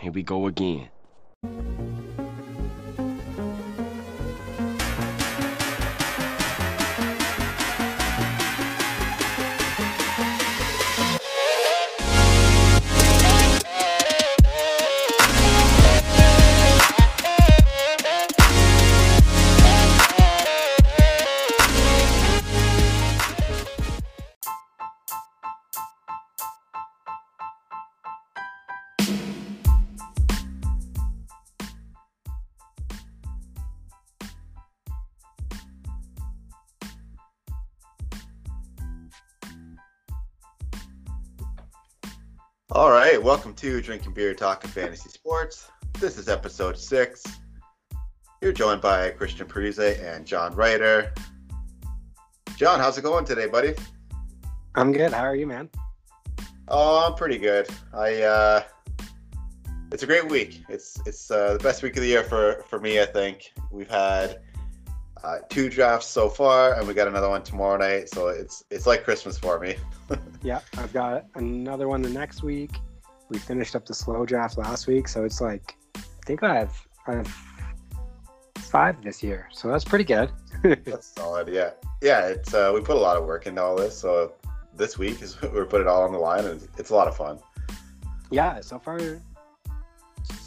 Here we go again. To Drinking Beer, Talking Fantasy Sports. This is episode six. You're joined by Christien Parise and John Ryder. John, how's it going today, buddy? I'm good. How are you, man? Oh, I'm pretty good. I uh, it's a great week. It's it's uh, the best week of the year for for me. I think we've had uh, two drafts so far, and we got another one tomorrow night. So it's it's like Christmas for me. Yeah, I've got another one the next week. We finished up the slow draft last week, so it's like I think I have I have five this year, so that's pretty good. That's solid. Yeah, yeah. It's uh, we put a lot of work into all this. So this week is we put it all on the line, and it's a lot of fun. yeah, so far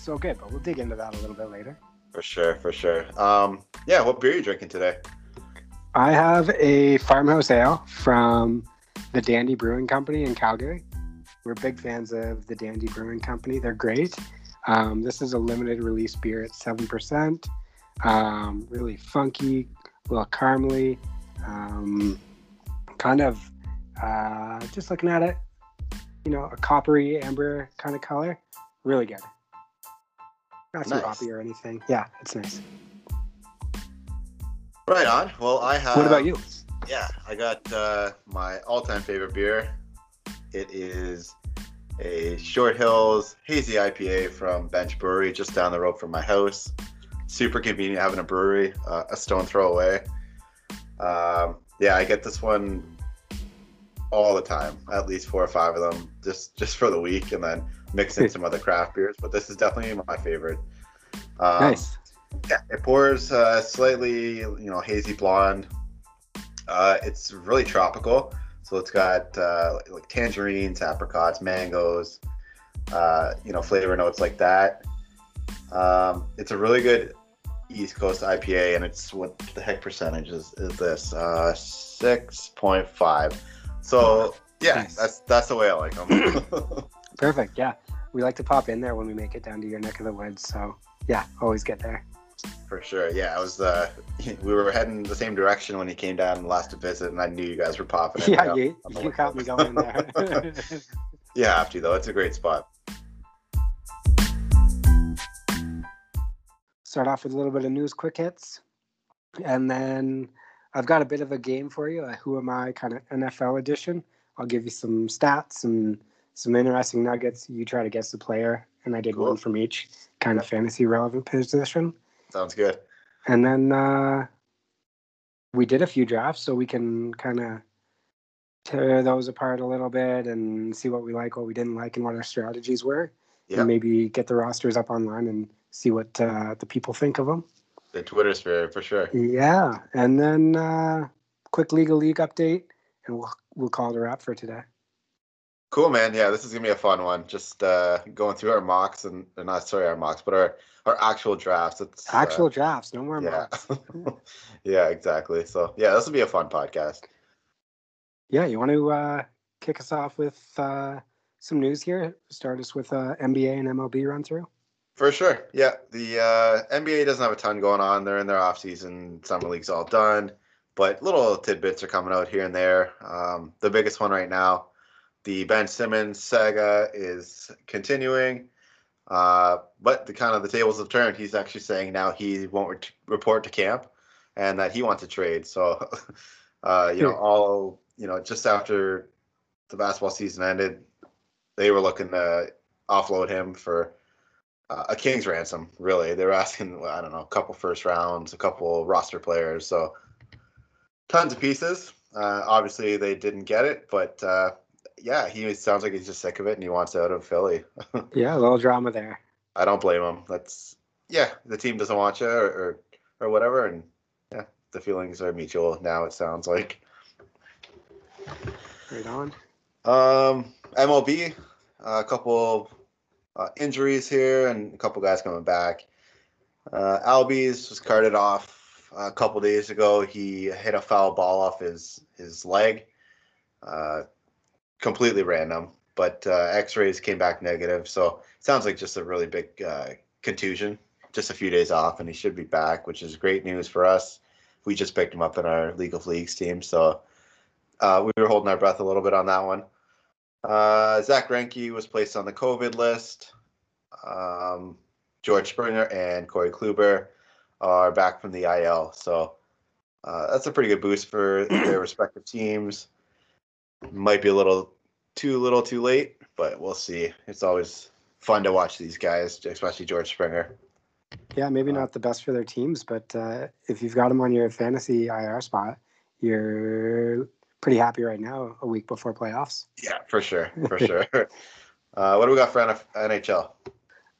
so good, but we'll dig into that a little bit later. For sure, for sure. Um, yeah. What beer are you drinking today? I have a farmhouse ale from the Dandy Brewing Company in Calgary. We're big fans of the Dandy Brewing Company. They're great. Um, this is a limited release beer at 7%. Um, really funky, a little caramely. Um, kind of uh, just looking at it, you know, a coppery amber kind of color. Really good. Not too Nice. hoppy or anything. Yeah, it's nice. Right on. Well, I have. what about you? Yeah, I got uh, my all-time favorite beer. It is a Short Hills Hazy IPA from Bench Brewery, just down the road from my house. Super convenient having a brewery, uh, a stone throw away. Um, yeah, I get this one all the time, at least four or five of them, just just for the week, and then mix in some other craft beers. But this is definitely my favorite. Um, nice. yeah, it pours uh, slightly, you know, hazy blonde. Uh, it's really tropical, so it's got uh, like tangerines, apricots, mangoes, uh, you know, flavor notes like that. Um, it's a really good East Coast IPA, and it's what the heck percentage is, is this? Uh, six point five. So yeah, Nice. that's that's the way I like them. Perfect. Yeah. We like to pop in there when we make it down to your neck of the woods. So, yeah, always get there. For sure, yeah. I was. Uh, we were heading the same direction when he came down last to visit, and I knew you guys were popping. in Yeah, you, you way. got me going there. You have to though. It's a great spot. Start off with a little bit of news, quick hits. And then I've got a bit of a game for you, a Who Am I kind of NFL edition. I'll give you some stats and some interesting nuggets. You try to guess the player, and I did Cool. one from each kind of fantasy relevant position. Sounds good. And then uh, we did a few drafts, so we can kind of tear those apart a little bit and see what we like, what we didn't like, and what our strategies were. Yeah, And maybe get the rosters up online and see what uh, the people think of them. the Twitter sphere for sure. Yeah, and then uh, quick legal league update, and we'll we'll call it a wrap for today. Cool, man. Yeah, this is gonna be a fun one. Just uh, going through our mocks and not sorry our mocks, but our our actual drafts. It's uh, Actual drafts, no more yeah, mocks. yeah, exactly. So yeah, this will be a fun podcast. Yeah, you want to uh, kick us off with uh, some news here? Start us with uh, NBA and MLB run through. For sure. Yeah. The uh, NBA doesn't have a ton going on. They're in their off season. Summer league's all done, but little tidbits are coming out here and there. Um, the biggest one right now, the Ben Simmons saga is continuing. Uh, but the kind of the tables have turned. He's actually saying now he won't report to camp, and that he wants to trade. So, uh, you know, Hmm. all you know, just after the basketball season ended, they were looking to offload him for uh, a king's ransom. Really, they were asking well, I don't know a couple first rounds, a couple roster players, so tons of pieces. Uh, obviously, they didn't get it, but uh, yeah, he sounds like he's just sick of it and he wants out of Philly. Yeah, a little drama there. I don't blame him. That's yeah, the team doesn't want you or, or or whatever, and yeah, the feelings are mutual now. It sounds like. Right on. Um, MLB, a couple uh, injuries here, and a couple guys coming back. Uh, Albies was carted off a couple days ago. He hit a foul ball off his his leg. Uh, completely random, but uh, X-rays came back negative. So sounds like just a really big uh, contusion. Just a few days off, and he should be back, which is great news for us. We just picked him up in our League of Leagues team, so uh, we were holding our breath a little bit on that one. Uh, Zack Greinke was placed on the COVID list. Um, George Springer and Corey Kluber are back from the IL, so uh, that's a pretty good boost for their respective teams. Might be a little too little, too late, but we'll see. It's always fun to watch these guys, especially George Springer. Yeah, maybe not the best for their teams, but uh, if you've got them on your fantasy IR spot, you're pretty happy right now, a week before playoffs. Yeah, for sure, for sure. Uh, what do we got for NHL?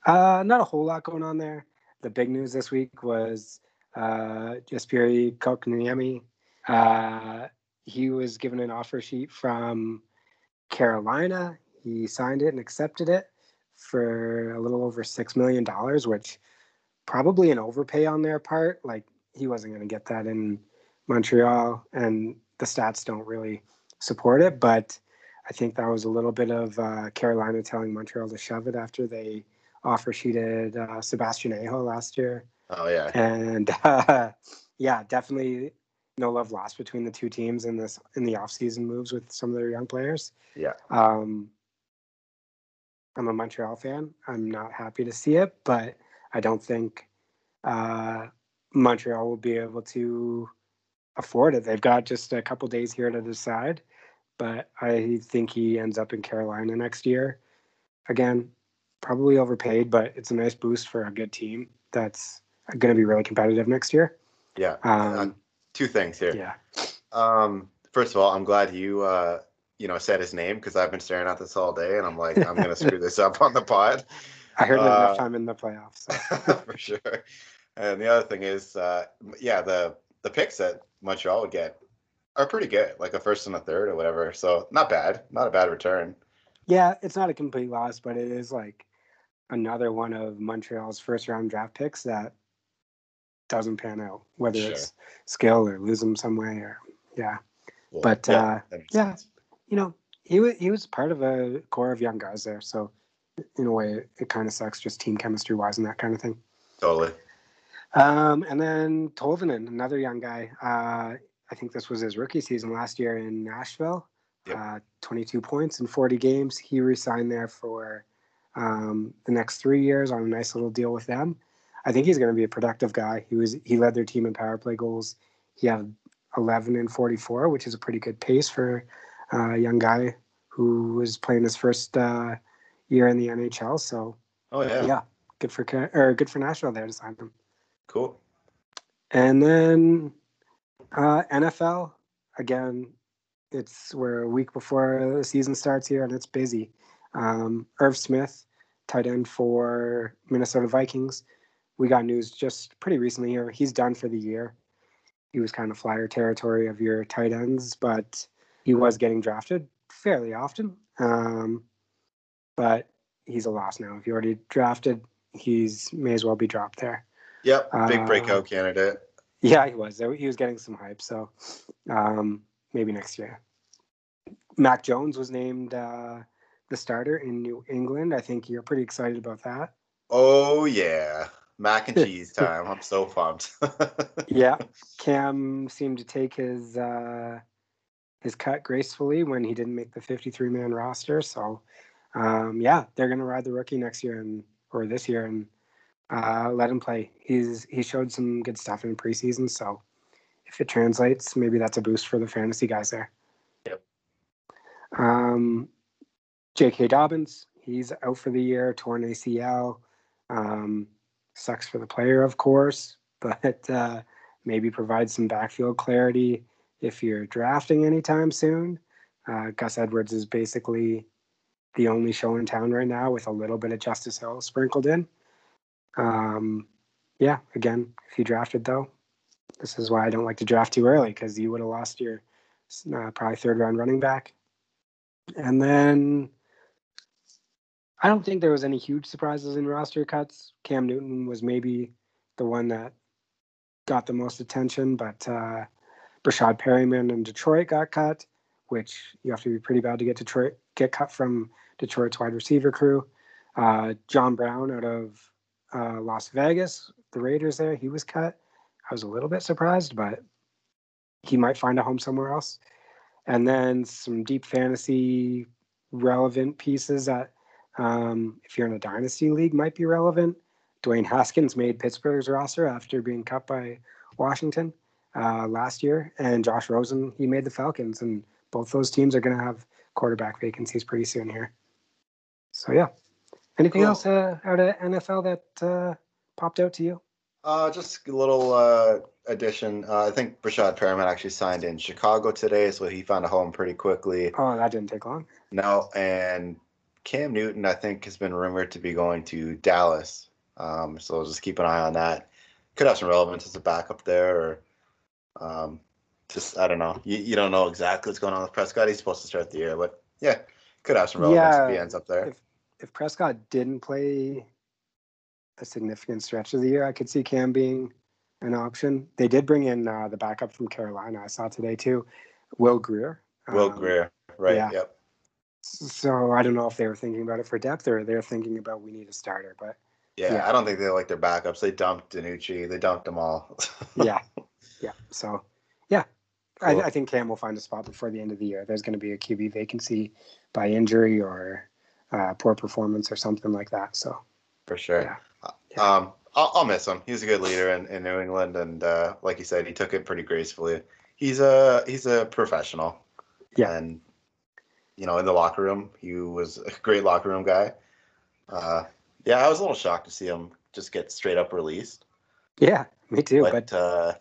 Uh, not a whole lot going on there. The big news this week was uh, Jesperi Kotkaniemi. Uh, he was given an offer sheet from Carolina. He signed it and accepted it for a little over six million dollars, which probably an overpay on their part. Like he wasn't going to get that in Montreal, and the stats don't really support it. But I think that was a little bit of uh, Carolina telling Montreal to shove it after they offer sheeted uh, Sebastian Aho last year. Oh yeah, and uh, yeah, definitely no love lost between the two teams in this in the offseason moves with some of their young players. Yeah. Um, I'm a Montreal fan. I'm not happy to see it, but I don't think uh, Montreal will be able to afford it. They've got just a couple days here to decide, but I think he ends up in Carolina next year. Again, probably overpaid, but it's a nice boost for a good team that's going to be really competitive next year. Yeah. Um, two things here. Yeah. Um, first of all, I'm glad you uh, you know said his name because I've been staring at this all day, and I'm like, I'm gonna screw this up on the pod. I heard Uh, enough time in the playoffs. So. for sure. And the other thing is, uh, yeah, the the picks that Montreal would get are pretty good, like a first and a third or whatever. So not bad, not a bad return. yeah, it's not a complete loss, but it is like another one of Montreal's first round draft picks that doesn't pan out, whether Sure. it's skill or lose them some way or yeah. Well, But, uh, yeah. sense. You know, he was he was part of a core of young guys there, so in a way, it kind of sucks just team chemistry wise and that kind of thing. totally. Um, and then Tolvanen, another young guy. Uh, I think this was his rookie season last year in Nashville. Yep. Uh, 22 points in 40 games. He re-signed there for um, the next three years on a nice little deal with them. I think he's going to be a productive guy. He was he led their team in power play goals. He had 11 and 44, which is a pretty good pace for a young guy who was playing his first uh, year in the NHL. So Oh yeah, yeah, good for or good for Nashville there to sign him. cool. And then uh, NFL again. It's we're a week before the season starts here, and it's busy. Um, Irv Smith, tight end for Minnesota Vikings. We got news just pretty recently here. He's done for the year. He was kind of flyer territory of your tight ends, but he was getting drafted fairly often. Um, but he's a loss now. If you already drafted, he's may as well be dropped there. Yep, big Uh, breakout candidate. Yeah, he was. He was getting some hype. So um, maybe next year. Mac Jones was named uh, the starter in New England. I think you're pretty excited about that. Oh yeah, mac and cheese time. I'm so pumped. Yeah, Cam seemed to take his uh, his cut gracefully when he didn't make the 53 man roster. So um, yeah, they're gonna ride the rookie next year and or this year and uh, let him play. He's he showed some good stuff in preseason. So if it translates, maybe that's a boost for the fantasy guys there. Yep. Um, J.K. Dobbins, he's out for the year, torn ACL. Um, sucks for the player, of course, but uh, maybe provide some backfield clarity if you're drafting anytime soon. Uh, Gus Edwards is basically the only show in town right now with a little bit of Justice Hill sprinkled in. Um, yeah, again, if you drafted though, this is why I don't like to draft too early because you would have lost your uh, probably third round running back. And then I don't think there was any huge surprises in roster cuts. Cam Newton was maybe the one that got the most attention, but uh, Breshad Perriman in Detroit got cut, which you have to be pretty bad to get Detroit get cut from Detroit's wide receiver crew. Uh, John Brown out of uh, Las Vegas, the Raiders there, he was cut. I was a little bit surprised, but he might find a home somewhere else. And then some deep fantasy relevant pieces that, um, if you're in a dynasty league, might be relevant. Dwayne Haskins made Pittsburgh's roster after being cut by Washington uh, last year, and Josh Rosen he made the Falcons, and both those teams are going to have quarterback vacancies pretty soon here. So yeah, anything Cool. else uh, out of NFL that uh, popped out to you? Uh, just a little uh, addition. Uh, I think Breshad Perriman actually signed in Chicago today, so he found a home pretty quickly. Oh, that didn't take long. No, and Cam Newton, I think, has been rumored to be going to Dallas. Um, so just keep an eye on that. Could have some relevance as a backup there, or um, just I don't know. You, you don't know exactly what's going on with Prescott. He's supposed to start the year, but yeah, could have some relevance if he ends up there. If if Prescott didn't play a significant stretch of the year, I could see Cam being an option. They did bring in uh, the backup from Carolina. I saw today too, Will Grier. Will Um, Grier, right? yeah. Yep. So I don't know if they were thinking about it for depth or they're thinking about we need a starter. But Yeah, Yeah. I don't think they like their backups. They dumped DiNucci. They dumped them all. yeah, yeah. So yeah, Cool. I, I think Cam will find a spot before the end of the year. There's going to be a QB vacancy by injury or uh, poor performance or something like that. So For sure. Yeah. Um, I'll, I'll miss him. He's a good leader in, in New England, and uh, like you said, he took it pretty gracefully. He's a he's a professional. Yeah. And you know, in the locker room, he was a great locker room guy. Uh, yeah, I was a little shocked to see him just get straight up released, yeah, me too. but, But uh,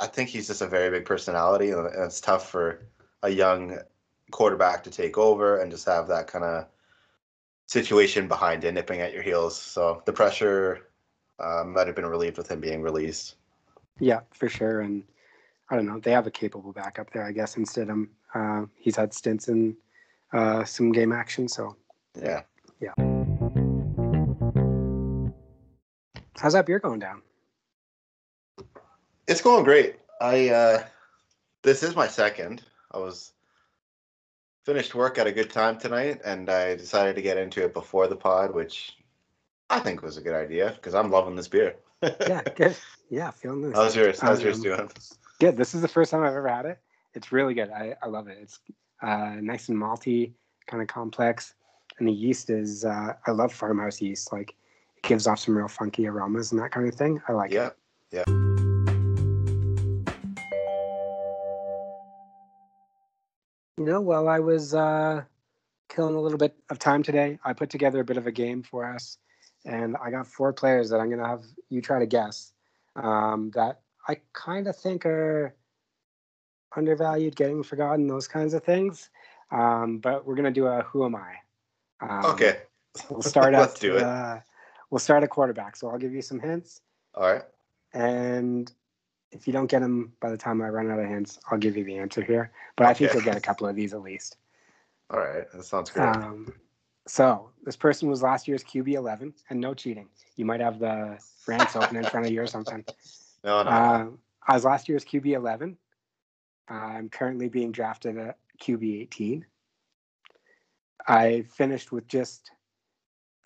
I think he's just a very big personality, and it's tough for a young quarterback to take over and just have that kind of situation behind it, nipping at your heels. So the pressure uh, might have been relieved with him being released. Yeah, for sure. And I don't know, they have a capable backup there, I guess, in Stidham. Uh, he's had stints in uh, some game action. So Yeah. Yeah. How's that beer going down? It's going great. I uh this is my second. I was finished work at a good time tonight and I decided to get into it before the pod, which I think was a good idea because I'm loving this beer. Yeah, good. Yeah, feeling this. How's yours? How's yours Um, doing? Good. This is the first time I've ever had it. It's really good. I, I love it. It's uh, nice and malty, kind of complex. And the yeast is, uh, I love farmhouse yeast. Like, it gives off some real funky aromas and that kind of thing. I like Yeah. it. You know, while I was uh, killing a little bit of time today, I put together a bit of a game for us. And I got four players that I'm going to have you try to guess um, that I kind of think are undervalued, getting forgotten, those kinds of things. Um, but we're going to do a who am I? Um, Okay. We'll start Let's at do it. Uh, we'll start at quarterback. So I'll give you some hints. All right. And if you don't get them by the time I run out of hints, I'll give you the answer here. But I think you'll get a couple of these at least. All right. That sounds great. Um, so this person was last year's QB 11 and no cheating. You might have the ranks open in front of you or something. no, no. Uh, I was last year's QB 11. I'm currently being drafted at QB 18. I finished with just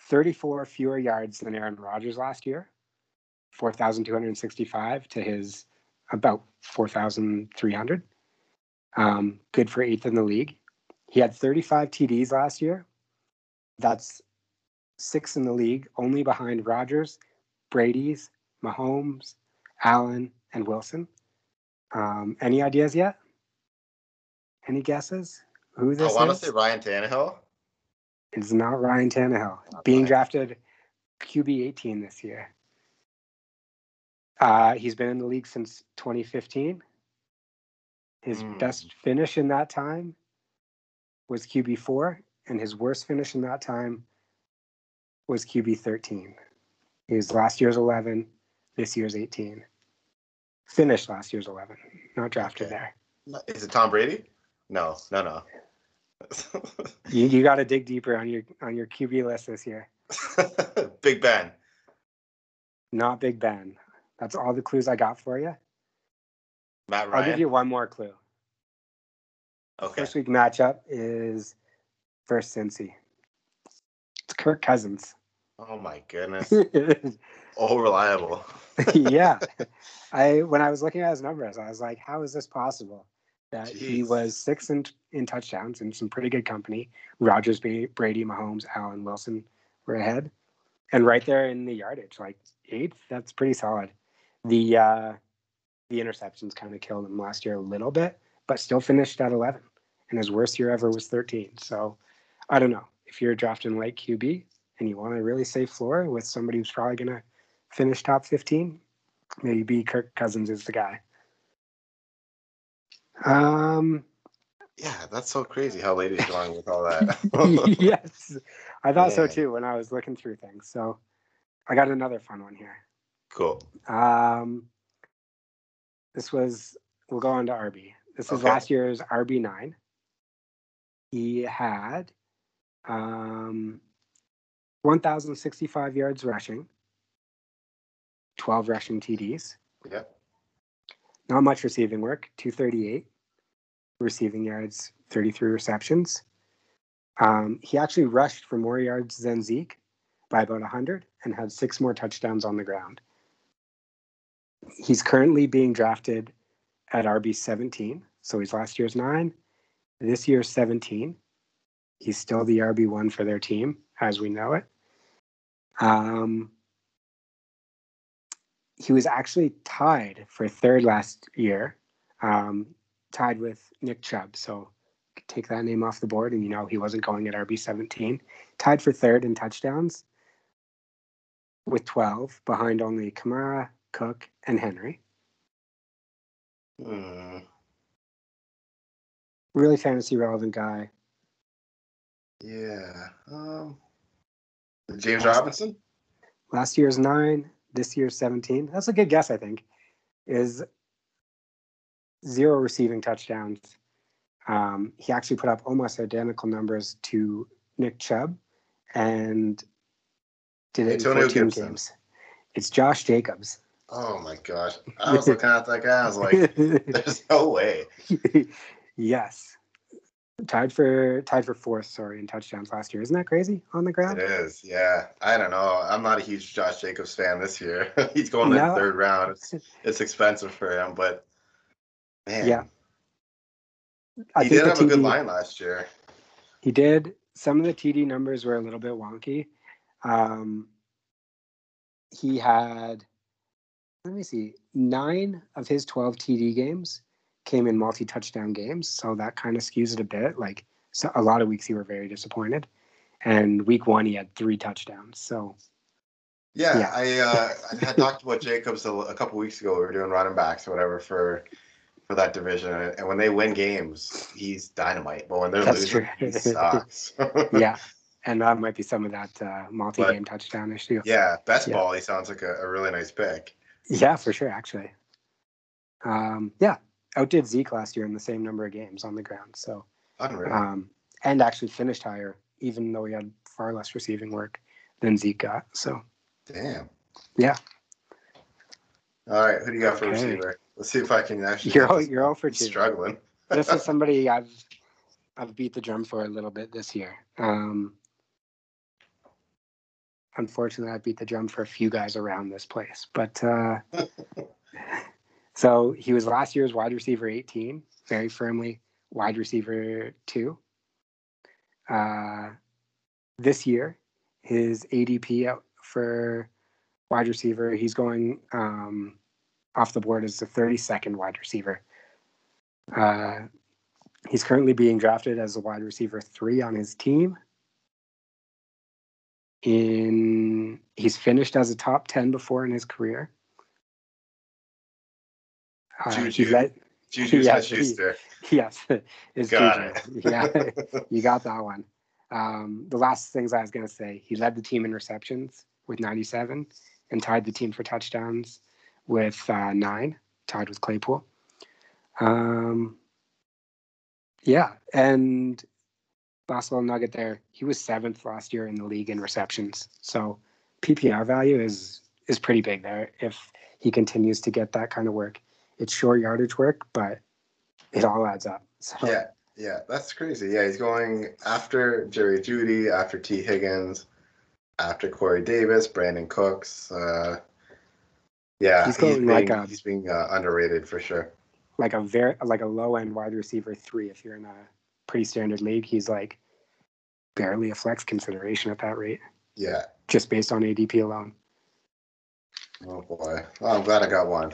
34 fewer yards than Aaron Rodgers last year, 4,265 to his about 4,300. Um, good for eighth in the league. He had 35 TDs last year. That's six in the league, only behind Rodgers, Brady's, Mahomes, Allen, and Wilson. Um, any ideas yet? Any guesses? Who this I this want to say Ryan Tannehill. It's not Ryan Tannehill. Being Ryan. drafted QB 18 this year. Uh, he's been in the league since 2015. His Hmm. best finish in that time was QB 4, and his worst finish in that time was QB 13. He was last year's 11, this year's 18. Finished last year's 11, not drafted Okay. there. Is it Tom Brady? No, no, no. You, you got to dig deeper on your on your QB list this year. Big Ben. Not Big Ben. That's all the clues I got for you. Matt I'll give you one more clue. okay. First week matchup is first Cincy. It's Kirk Cousins. Oh my goodness. Oh, reliable. yeah. I when I was looking at his numbers, I was like, how is this possible? That he was sixth in, in touchdowns in some pretty good company. Rodgers, Brady, Mahomes, Allen, Wilson were ahead. And right there in the yardage, like eighth, that's pretty solid. The uh the interceptions kind of killed him last year a little bit, but still finished at 11. And his worst year ever was 13. So I don't know. If you're drafting late QB and you want a really safe floor with somebody who's probably going to finish top 15, maybe Kirk Cousins is the guy. Um, Yeah, that's so crazy how late he's going with all that. yes, I thought so too when I was looking through things. So I got another fun one here. cool. Um, this was, we'll go on to RB. This is Okay. last year's RB9. He had um, 1,065 yards rushing, 12 rushing TDs. Yep. Not much receiving work, 238 receiving yards, 33 receptions. Um, he actually rushed for more yards than Zeke by about 100 and had six more touchdowns on the ground. He's currently being drafted at RB 17. So he's last year's nine, this year's 17. He's still the RB one for their team as we know it. Um, he was actually tied for third last year, um, tied with Nick Chubb. So take that name off the board, and you know he wasn't going at RB 17. Tied for third in touchdowns with 12, behind only Kamara, Cook, and Henry. Hmm. Really fantasy relevant guy. Yeah. Um. James Robinson. Last year's nine, this year's 17. That's a good guess, I think. Is zero receiving touchdowns. Um, he actually put up almost identical numbers to Nick Chubb and did it Antonio in 14 Gibson. games. It's Josh Jacobs. Oh my gosh. I was looking at that guy. I was like, there's no way. yes. Tied for tied for fourth, sorry, in touchdowns last year. Isn't that crazy on the ground? It is, Yeah. I don't know. I'm not a huge Josh Jacobs fan this year. He's going in No. the third round. It's, it's expensive for him, but man. Yeah. I he did have a good line last year. He did. Some of the TD numbers were a little bit wonky. Um, he had, let me see, nine of his 12 TD games came in multi touchdown games. So that kind of skews it a bit. Like so a lot of weeks he were very disappointed. And week one, he had three touchdowns. So Yeah, Yeah. I uh, I had talked about Jacobs a, a couple weeks ago. We were doing running backs or whatever for for that division, and when they win games, he's dynamite. But when they're That's losing, true. he sucks. yeah. And that might be some of that uh, multi game touchdown issue. yeah, best Yeah. ball. He sounds like a, a really nice pick. Yeah, for sure, actually. Um, yeah, outdid Zeke last year in the same number of games on the ground. So, um, and actually finished higher, even though he had far less receiving work than Zeke got. So, Damn. yeah, All right, who do you got for Okay. receiver? Let's see if I can actually. you're all, you're all for two. struggling. this is somebody I've I've beat the drum for a little bit this year. Um, unfortunately, I beat the drum for a few guys around this place, but uh, so he was last year's wide receiver 18, very firmly wide receiver two. Uh, this year, his ADP for wide receiver, he's going um, off the board as the 32nd wide receiver. Uh, he's currently being drafted as a wide receiver three on his team. In he's finished as a top 10 before in his career. Uh, Juju. led, Juju Yeah, Smith-Schuster. yes, is Got Juju. Yeah, you got that one. Um, the last things I was going to say, he led the team in receptions with 97, and tied the team for touchdowns with uh, nine, tied with Claypool. Um, yeah, and last little nugget there, he was seventh last year in the league in receptions. So PPR value is is pretty big there if he continues to get that kind of work. It's short yardage work, but it all adds up. So Yeah, yeah, that's crazy. Yeah, he's going after Jerry Jeudy, after Tee Higgins, after Corey Davis, Brandin Cooks. Uh, yeah, He's he's, being, like a- he's being uh, underrated for sure. like a very like a low end wide receiver three if you're in a pretty standard league, he's like barely a flex consideration at that rate, Yeah. just based on ADP alone. Oh boy. Oh, I'm glad I got one.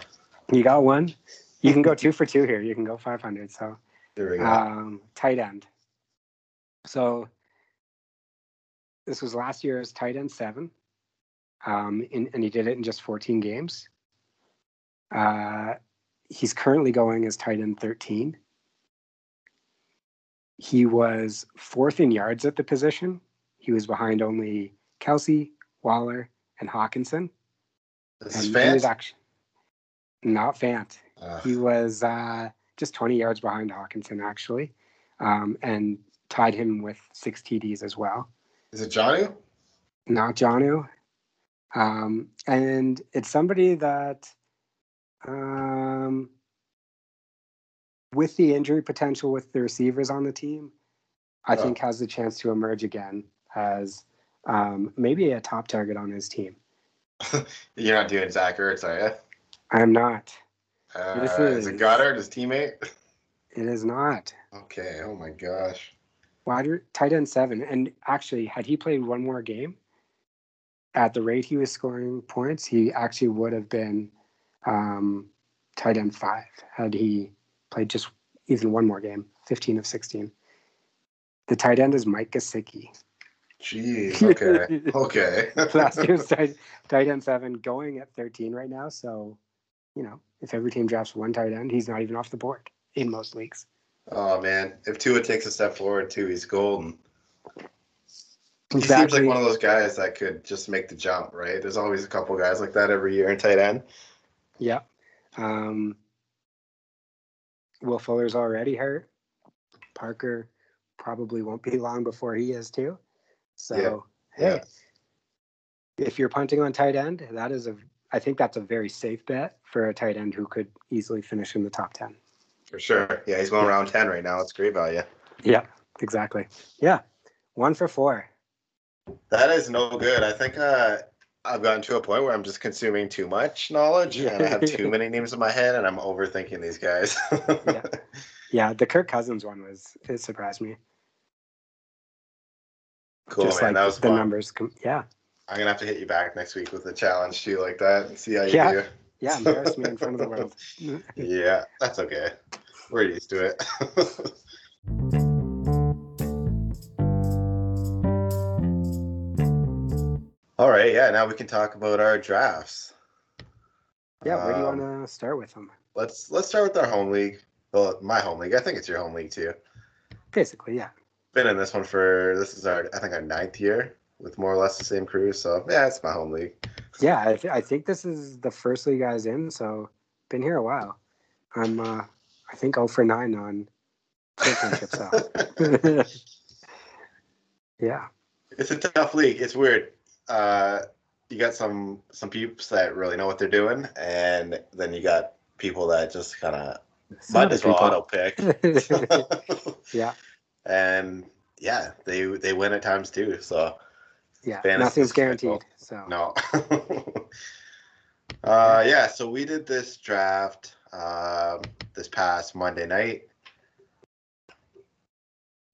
You got one. You can go two for two here. You can go 500. So Here we go. um, tight end. So this was last year's tight end seven, um, in, and he did it in just 14 games. Uh, he's currently going as tight end 13. He was fourth in yards at the position. He was behind only Kelce, Waller, and Hockenson. this and is he was actually not Fant. Uh, He was uh, just 20 yards behind Hockenson, actually, um, and tied him with six TDs as well. is it Johnny? Not Jonnu. Um, and it's somebody that, um, with the injury potential with the receivers on the team, I Oh. think has the chance to emerge again as um, maybe a top target on his team. You're not doing Zach Ertz, are you? I am not. Uh, This is it Goedert, his teammate? It is not. Okay. Oh my gosh. Wide tight end seven. And actually, had he played one more game, at the rate he was scoring points, he actually would have been um, tight end five had he played just even one more game, 15 of 16. The tight end is Mike Gesicki. Jeez. Okay. okay. Last year's tight, tight end seven going at 13 right now. So, you know, if every team drafts one tight end, he's not even off the board in most leagues. Oh man, if Tua takes a step forward too, he's golden. He seems like one of those guys that could just make the jump, right? There's always a couple guys like that every year in tight end. Yeah. Um, Will Fuller's already hurt. Parker probably won't be long before he is too. So, Yeah. hey, if you're punting on tight end, that is a, I think that's a very safe bet for a tight end who could easily finish in the top 10. For sure. Yeah, he's going around ten right now. It's great value. Yeah, exactly. Yeah. One for four. That is no good. I think uh, I've gotten to a point where I'm just consuming too much knowledge and I have too many names in my head and I'm overthinking these guys. Yeah. Yeah. The Kirk Cousins one was, it surprised me. cool, Just man. like that was the fun. numbers. Com- yeah. I'm gonna have to hit you back next week with a challenge too, like that, and see how you Yeah. do. Yeah. Embarrass me in front of the world. Yeah, that's okay. We're used to it. All right, yeah. Now we can talk about our drafts. Yeah. Where do you Um, want to start with them? Let's let's start with our home league. Well, my home league. I think it's your home league too. Basically, yeah. Been in this one for this is our I think our ninth year with more or less the same crew. So yeah, it's my home league. Yeah, I, th- I think this is the first league I was in, so been here a while. I'm, uh, I think, 0 for 9 on championship stuff. yeah, It's a tough league. It's weird. Uh, you got some some peeps that really know what they're doing, and then you got people that just kind of might as well auto pick. yeah, and yeah, they they win at times too. So yeah. Nothing's guaranteed. So no. uh, yeah. So we did this draft um, this past Monday night.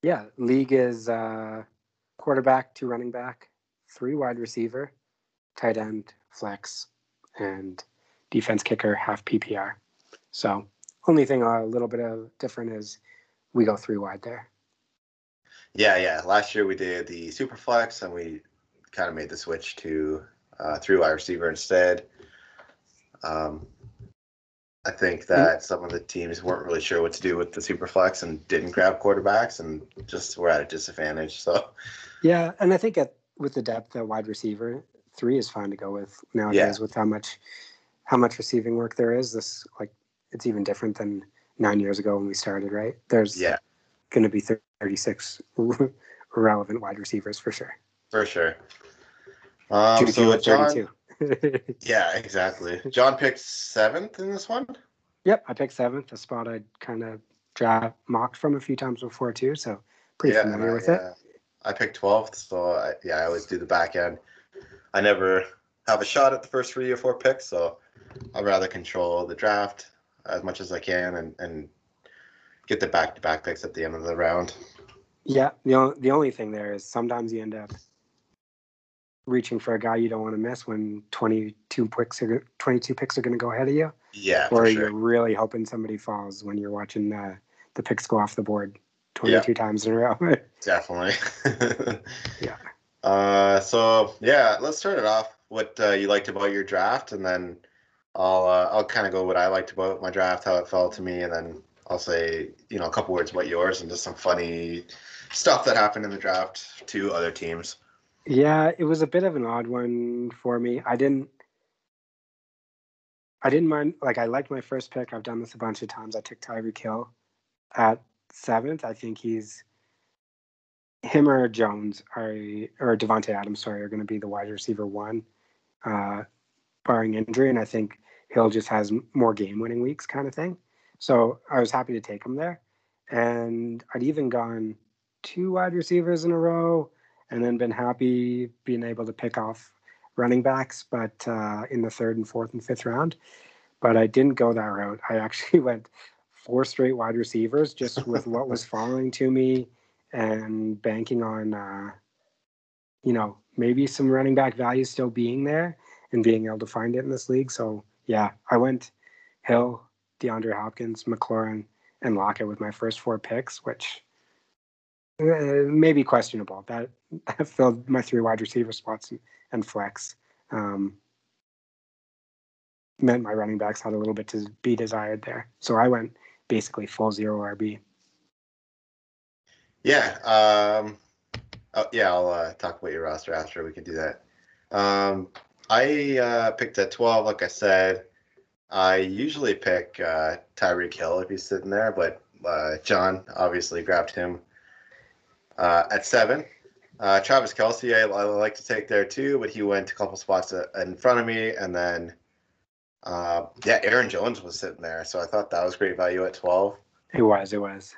yeah, league is uh, quarterback, two running back, three wide receiver, tight end, flex, and defense kicker, half PPR. So only thing a little bit of different is we go three wide there. Yeah, yeah. Last year we did the super flex, and we kind of made the switch to uh, three wide receiver instead. Um, I think that some of the teams weren't really sure what to do with the super flex and didn't grab quarterbacks, and just were at a disadvantage. So Yeah, and I think at with the depth at wide receiver, three is fine to go with nowadays with how much how much receiving work there is. This like it's even different than nine years ago when we started, right? There's Yeah, going to be 36 relevant wide receivers for sure. For sure. Um, so John, yeah, exactly. John picked seventh in this one. yep, I picked seventh, a spot I'd kind of draft mocked from a few times before too, so pretty yeah, familiar I, with it. uh, I picked twelfth, so I, yeah, I always do the back end. I never have a shot at the first three or four picks, so I'd rather control the draft as much as I can and and get the back to back picks at the end of the round. Yeah, the only the only thing there is sometimes you end up reaching for a guy you don't want to miss when 22 picks are 22 picks are going to go ahead of you, Yeah, or for you're sure. really hoping somebody falls when you're watching the the picks go off the board 22 times in a row. Definitely. Yeah. Uh, so yeah, let's start it off. What uh, you liked about your draft, and then I'll uh, I'll kind of go what I liked about my draft, how it felt to me, and then I'll say you know a couple words about yours and just some funny stuff that happened in the draft to other teams. Yeah, it was a bit of an odd one for me. I didn't I didn't mind like I liked my first pick. I've done this a bunch of times. I took Tyreek Hill at seventh. I think he's him or Jones are or Davante Adams, sorry, are gonna be the wide receiver one, uh, barring injury. And I think Hill just has more game winning weeks kind of thing. So I was happy to take him there. And I'd even gone two wide receivers in a row and then been happy being able to pick off running backs, but uh, in the third and fourth and fifth round. But I didn't go that route. I actually went four straight wide receivers just with what was falling to me and banking on, uh, you know, maybe some running back value still being there and being able to find it in this league. So, yeah, I went Hill, DeAndre Hopkins, McLaurin, and Lockett with my first four picks, which uh, may be questionable. That filled my three wide receiver spots and, and flex. Um, meant my running backs had a little bit to be desired there. So I went basically full zero RB. Yeah. Um, oh, yeah, I'll uh, talk about your roster after. We can do that. Um, I uh, picked at 12, like I said. I usually pick uh, Tyreek Hill if he's sitting there, but uh, John obviously grabbed him uh, at seven. Uh, Travis Kelce, I, I like to take there too, but he went a couple spots in front of me. And then, uh, yeah, Aaron Jones was sitting there. So I thought that was great value at 12. It was, it was.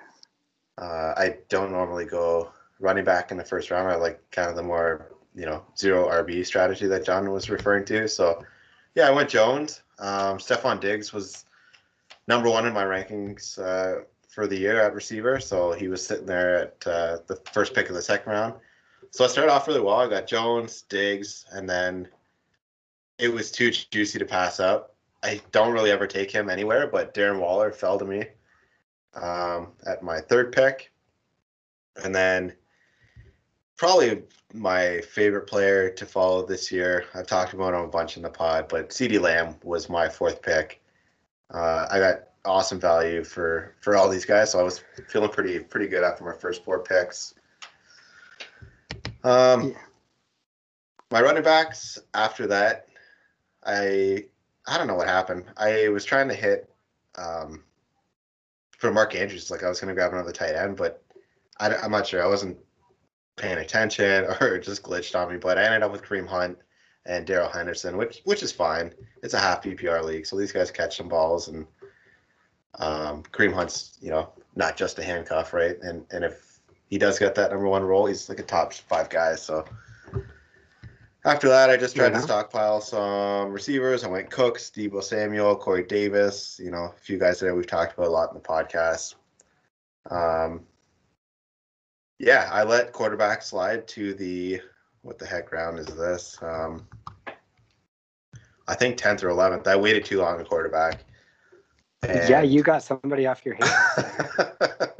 Uh, I don't normally go running back in the first round. I like kind of the more you know zero RB strategy that John was referring to. So yeah, I went Jones. Um, Stefon Diggs was number one in my rankings uh, for the year at receiver. So he was sitting there at uh, the first pick of the second round. So I started off really well. I got Jones, Diggs, and then it was too juicy to pass up. I don't really ever take him anywhere, but Darren Waller fell to me um, at my third pick. And then probably my favorite player to follow this year. I've talked about him a bunch in the pod, but CeeDee Lamb was my fourth pick. Uh, I got awesome value for for all these guys, so I was feeling pretty pretty good after my first four picks. Um, Yeah. my running backs after that, I I don't know what happened. I was trying to hit um, for Mark Andrews, like I was going to grab another tight end, but I, am not sure. I wasn't paying attention or it just glitched on me. But I ended up with Kareem Hunt and Darrell Henderson, which which is fine. It's a half PPR league, so these guys catch some balls, and um, Kareem Hunt's you know not just a handcuff, right? And and if he does get that number one role, he's like a top five guy. So after that, I just tried Yeah. to stockpile some receivers. I went Cooks, Deebo Samuel, Corey Davis. You know, a few guys that we've talked about a lot in the podcast. Um, yeah, I let quarterback slide to the what the heck round is this? Um, I think tenth or eleventh. I waited too long at quarterback. Yeah, you got somebody off your hands.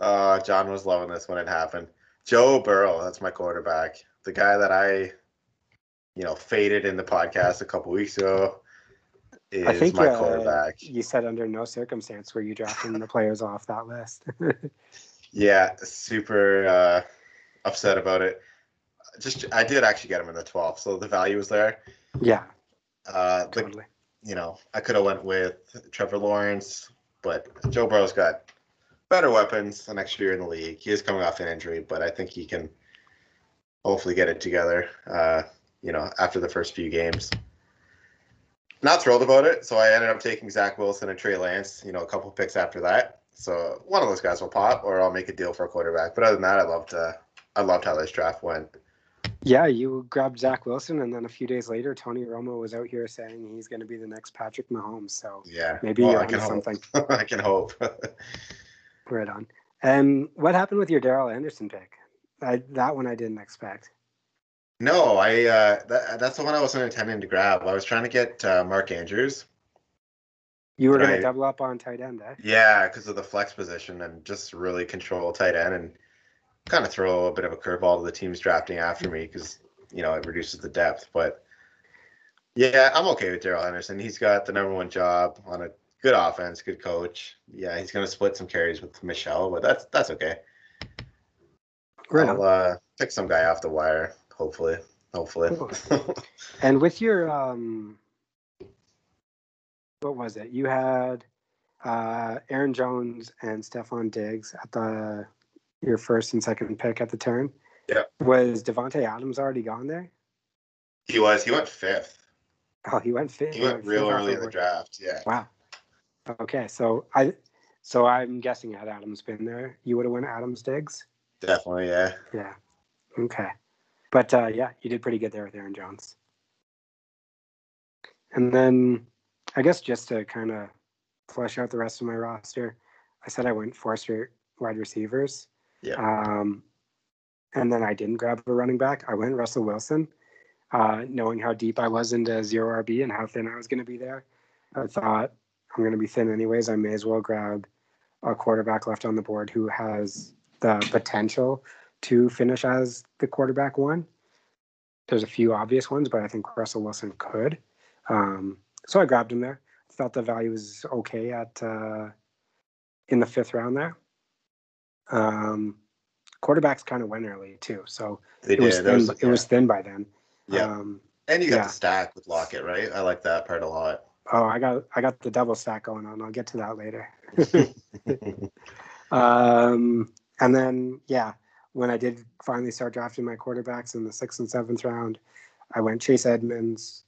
uh, John was loving this when it happened. Joe Burrow, that's my quarterback. The guy that I, you know, faded in the podcast a couple weeks ago is I think my uh, quarterback. you said under no circumstance were you drafting the players off that list. Yeah, super uh, upset about it. just I did actually get him in the 12th, so the value was there. Yeah, Uh, but totally. you know, I could have went with Trevor Lawrence, but Joe Burrow's got better weapons the next year in the league. He is coming off an injury, but I think he can hopefully get it together. Uh, you know, after the first few games. Not thrilled about it, so I ended up taking Zach Wilson and Trey Lance. You know, a couple picks after that. So one of those guys will pop, or I'll make a deal for a quarterback. But other than that, I loved uh, I loved how this draft went. Yeah, you grabbed Zach Wilson, and then a few days later, Tony Romo was out here saying he's going to be the next Patrick Mahomes. So Yeah, maybe Well, you're I can something. I can hope. Right on. And what happened with your Darrell Henderson pick? I, that one I didn't expect. No, I uh, that, that's the one I wasn't intending to grab. I was trying to get uh, Mark Andrews. You were going to double up on tight end, eh? Yeah, because of the flex position and just really control tight end and kind of throw a bit of a curveball to the teams drafting after me because you know it reduces the depth. But yeah, I'm okay with Darrell Henderson. He's got the number one job on a good offense, good coach. Yeah, he's going to split some carries with Michel, but that's that's okay. Right I'll uh, pick some guy off the wire. Hopefully, hopefully. And with your um, what was it? You had uh, Aaron Jones and Stefon Diggs at the your first and second pick at the turn. Yeah. Was Davante Adams already gone there? he was. He went fifth. Oh, he went fifth. He went real early in the the board. draft. Yeah. Wow. Okay, so I, so I'm guessing had Adams been there, you would have won Adams Diggs. Definitely, yeah. Yeah. Okay. But uh, yeah, you did pretty good there with Aaron Jones. And then I guess just to kind of flesh out the rest of my roster, I said I went four straight wide receivers. Yeah. Um, and then I didn't grab a running back. I went Russell Wilson, uh, knowing how deep I was into zero RB and how thin I was going to be there. I thought I'm going to be thin anyways. I may as well grab a quarterback left on the board who has the potential to finish as the quarterback one. There's a few obvious ones, but I think Russell Wilson could. Um, so I grabbed him there. Thought the value was okay at uh, in the fifth round there. Um, quarterbacks kind of went early too, so They it was thin. Was- It was thin by then. yeah. Um, and you got yeah. the stack with Lockett, right? I like that part a lot. Oh, I got I got the double stack going on. I'll get to that later. Um, and then, yeah, when I did finally start drafting my quarterbacks in the sixth and seventh round, I went Chase Edmonds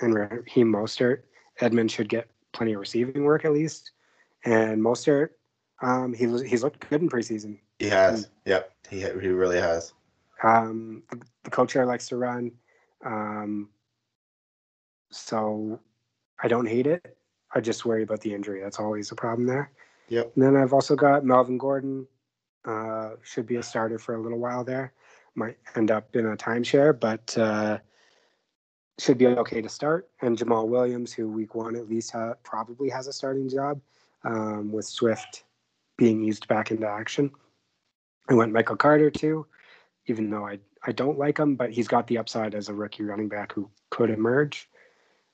and Raheem Mostert. Edmonds should get plenty of receiving work at least, and Mostert, um, he he's looked good in preseason. he has. Yep. He he really has. Um, the, the coach there likes to run, um, so I don't hate it. I just worry about the injury. That's always a problem there. Yep. And then I've also got Melvin Gordon. Uh, should be a starter for a little while there. Might end up in a timeshare, but uh, should be okay to start. And Jamal Williams, who week one at least ha- probably has a starting job, um, with Swift being eased back into action. I went Michael Carter too, even though I I don't like him, but he's got the upside as a rookie running back who could emerge.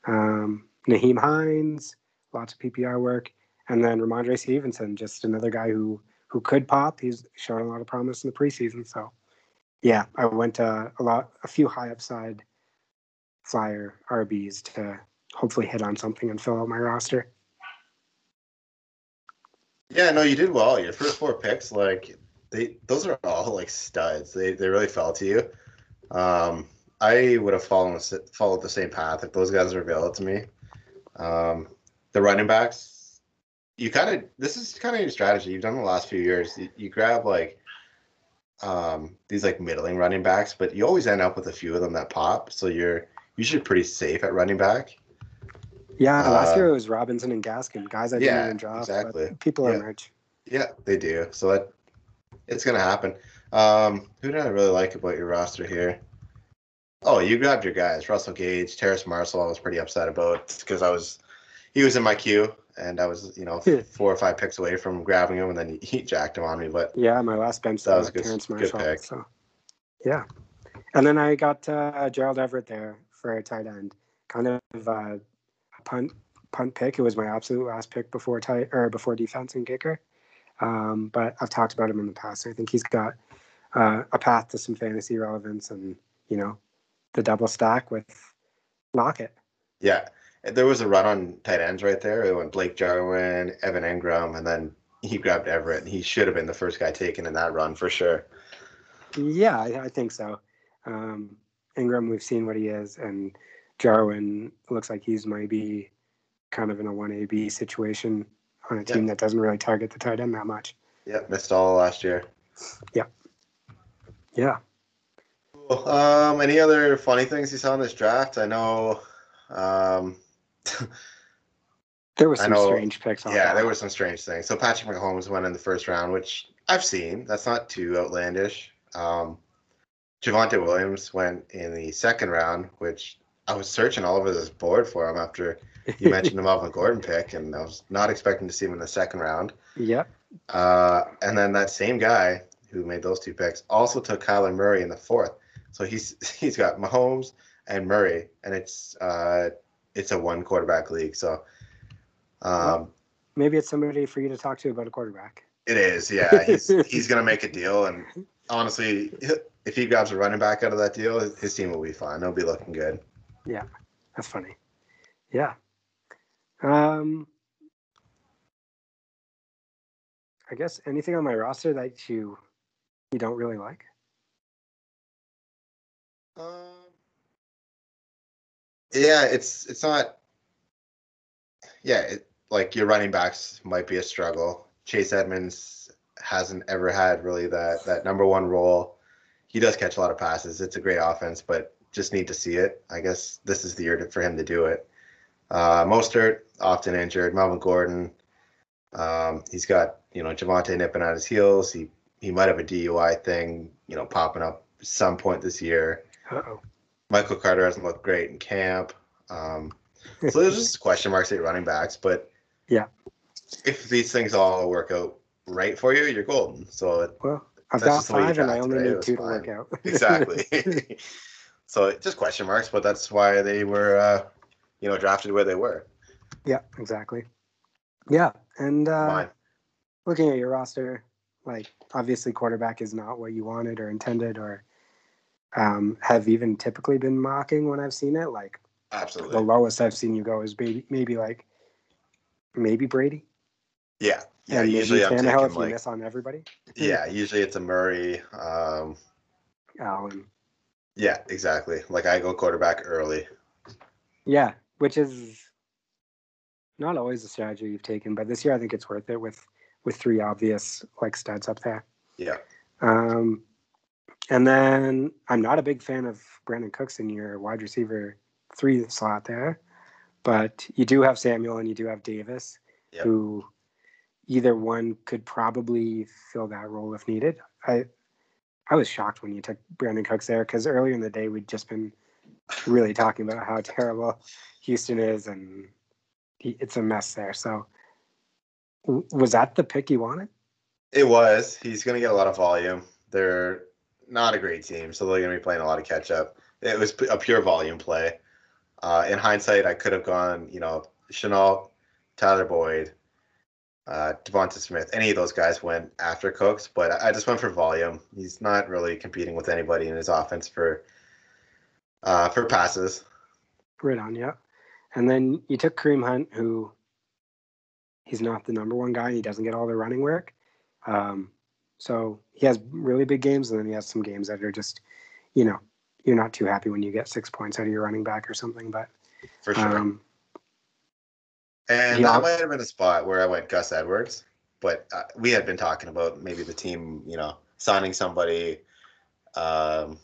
Um, Nyheim Hines, lots of PPR work, and then Rhamondre Stevenson, just another guy who who could pop. He's shown a lot of promise in the preseason. So, yeah, I went uh, a lot, a few high upside flyer RBs to hopefully hit on something and fill out my roster. Yeah, no, you did well. Your first four picks, like they, those are all like studs. They they really fell to you. Um, I would have followed followed the same path if those guys were available to me. Um, the running backs, you kind of this is kind of your strategy. You've done the last few years. You, you grab like um, these like middling running backs, but you always end up with a few of them that pop. So you're usually pretty safe at running back. Yeah, last Uh, year it was Robinson and Gaskin, guys I didn't yeah, even draft. exactly. But people Yeah. emerge. Yeah, they do. So that it's gonna happen. Um, who did I really like about your roster here? Oh, you grabbed your guys, Russell Gage, Terrace Marshall. I was pretty upset about because I was he was in my queue and I was you know four or five picks away from grabbing him, and then he, he jacked him on me. But Yeah, my last bench That was good- Terrence good pick. So, yeah, and then I got uh, Gerald Everett there for a tight end, kind of uh, a punt punt pick. It was my absolute last pick before tight or before defense and kicker. Um, but I've talked about him in the past. I think he's got uh, a path to some fantasy relevance and you know the double stack with Lockett. Yeah, there was a run on tight ends right there. It went Blake Jarwin, Evan Engram, and then he grabbed Everett. And he should have been the first guy taken in that run for sure. Yeah, I, I think so. Um, Engram, we've seen what he is, and Jarwin looks like he's maybe kind of in a one AB situation on a team that doesn't really target the tight end that much. Yep, missed all last year. Yep. Yeah. Um, any other funny things you saw in this draft? I know. Um, there were some know, strange picks. yeah, that. there were some strange things. So Patrick Mahomes went in the first round, which I've seen. That's not too outlandish. Um, Javonte Williams went in the second round, which I was searching all over this board for him after you mentioned the Melvin Gordon pick, and I was not expecting to see him in the second round. Yep. Uh, and then that same guy who made those two picks also took Kyler Murray in the fourth. So he's he's got Mahomes and Murray, and it's uh, it's a one quarterback league. So um, maybe it's somebody for you to talk to about a quarterback. It is, yeah. He's he's gonna make a deal, and honestly, if he grabs a running back out of that deal, his team will be fine. They'll be looking good. Yeah, that's funny. Yeah. Um, I guess anything on my roster that you you don't really like. Um. Yeah, it's it's not. Yeah, it, like your running backs might be a struggle. Chase Edmonds hasn't ever had really that that number one role. He does catch a lot of passes. It's a great offense, but just need to see it. I guess this is the year to, for him to do it. Uh, Mostert often injured. Melvin Gordon, um, he's got you know Javonte nipping at his heels. He he might have a DUI thing, you know, popping up some point this year. Uh-oh. Michael Carter hasn't looked great in camp. Um, so there's just question marks at running backs, but yeah, if these things all work out right for you, you're golden. So well, I've got five, and I only right? need two to work out. exactly. so just question marks, but that's why they were, uh, you know, drafted where they were. Yeah, exactly. Yeah, and uh, looking at your roster, like obviously quarterback is not what you wanted or intended or um, have even typically been mocking when I've seen it. Like absolutely the lowest I've seen you go is maybe maybe like maybe Brady. Yeah. Yeah, and usually I'm taking if like, you miss on everybody. Yeah, usually it's a Murray. Um, Allen. Yeah, exactly. Like I go quarterback early. Yeah, which is not always a strategy you've taken, but this year I think it's worth it with with three obvious like studs up there. Yeah. Um, and then I'm not a big fan of Brandin Cooks in your wide receiver three slot there, but you do have Samuel and you do have Davis, yep. who either one could probably fill that role if needed. I I was shocked when you took Brandin Cooks there because earlier in the day we'd just been really talking about how terrible Houston is and he, it's a mess there. So was that the pick you wanted? It was. He's going to get a lot of volume. They're not a great team, so they're going to be playing a lot of catch up. It was a pure volume play. Uh, in hindsight, I could have gone, you know, Shenault, Tyler Boyd, uh, DeVonta Smith. Any of those guys went after Cooks, but I just went for volume. He's not really competing with anybody in his offense for uh, for passes. Right on, yeah. And then you took Kareem Hunt, who he's not the number one guy. He doesn't get all the running work. Um, so he has really big games, and then he has some games that are just, you know, you're not too happy when you get six points out of your running back or something. But for sure. Um, and yeah. that might have been a spot where I went Gus Edwards, but uh, we had been talking about maybe the team, you know, signing somebody. Um,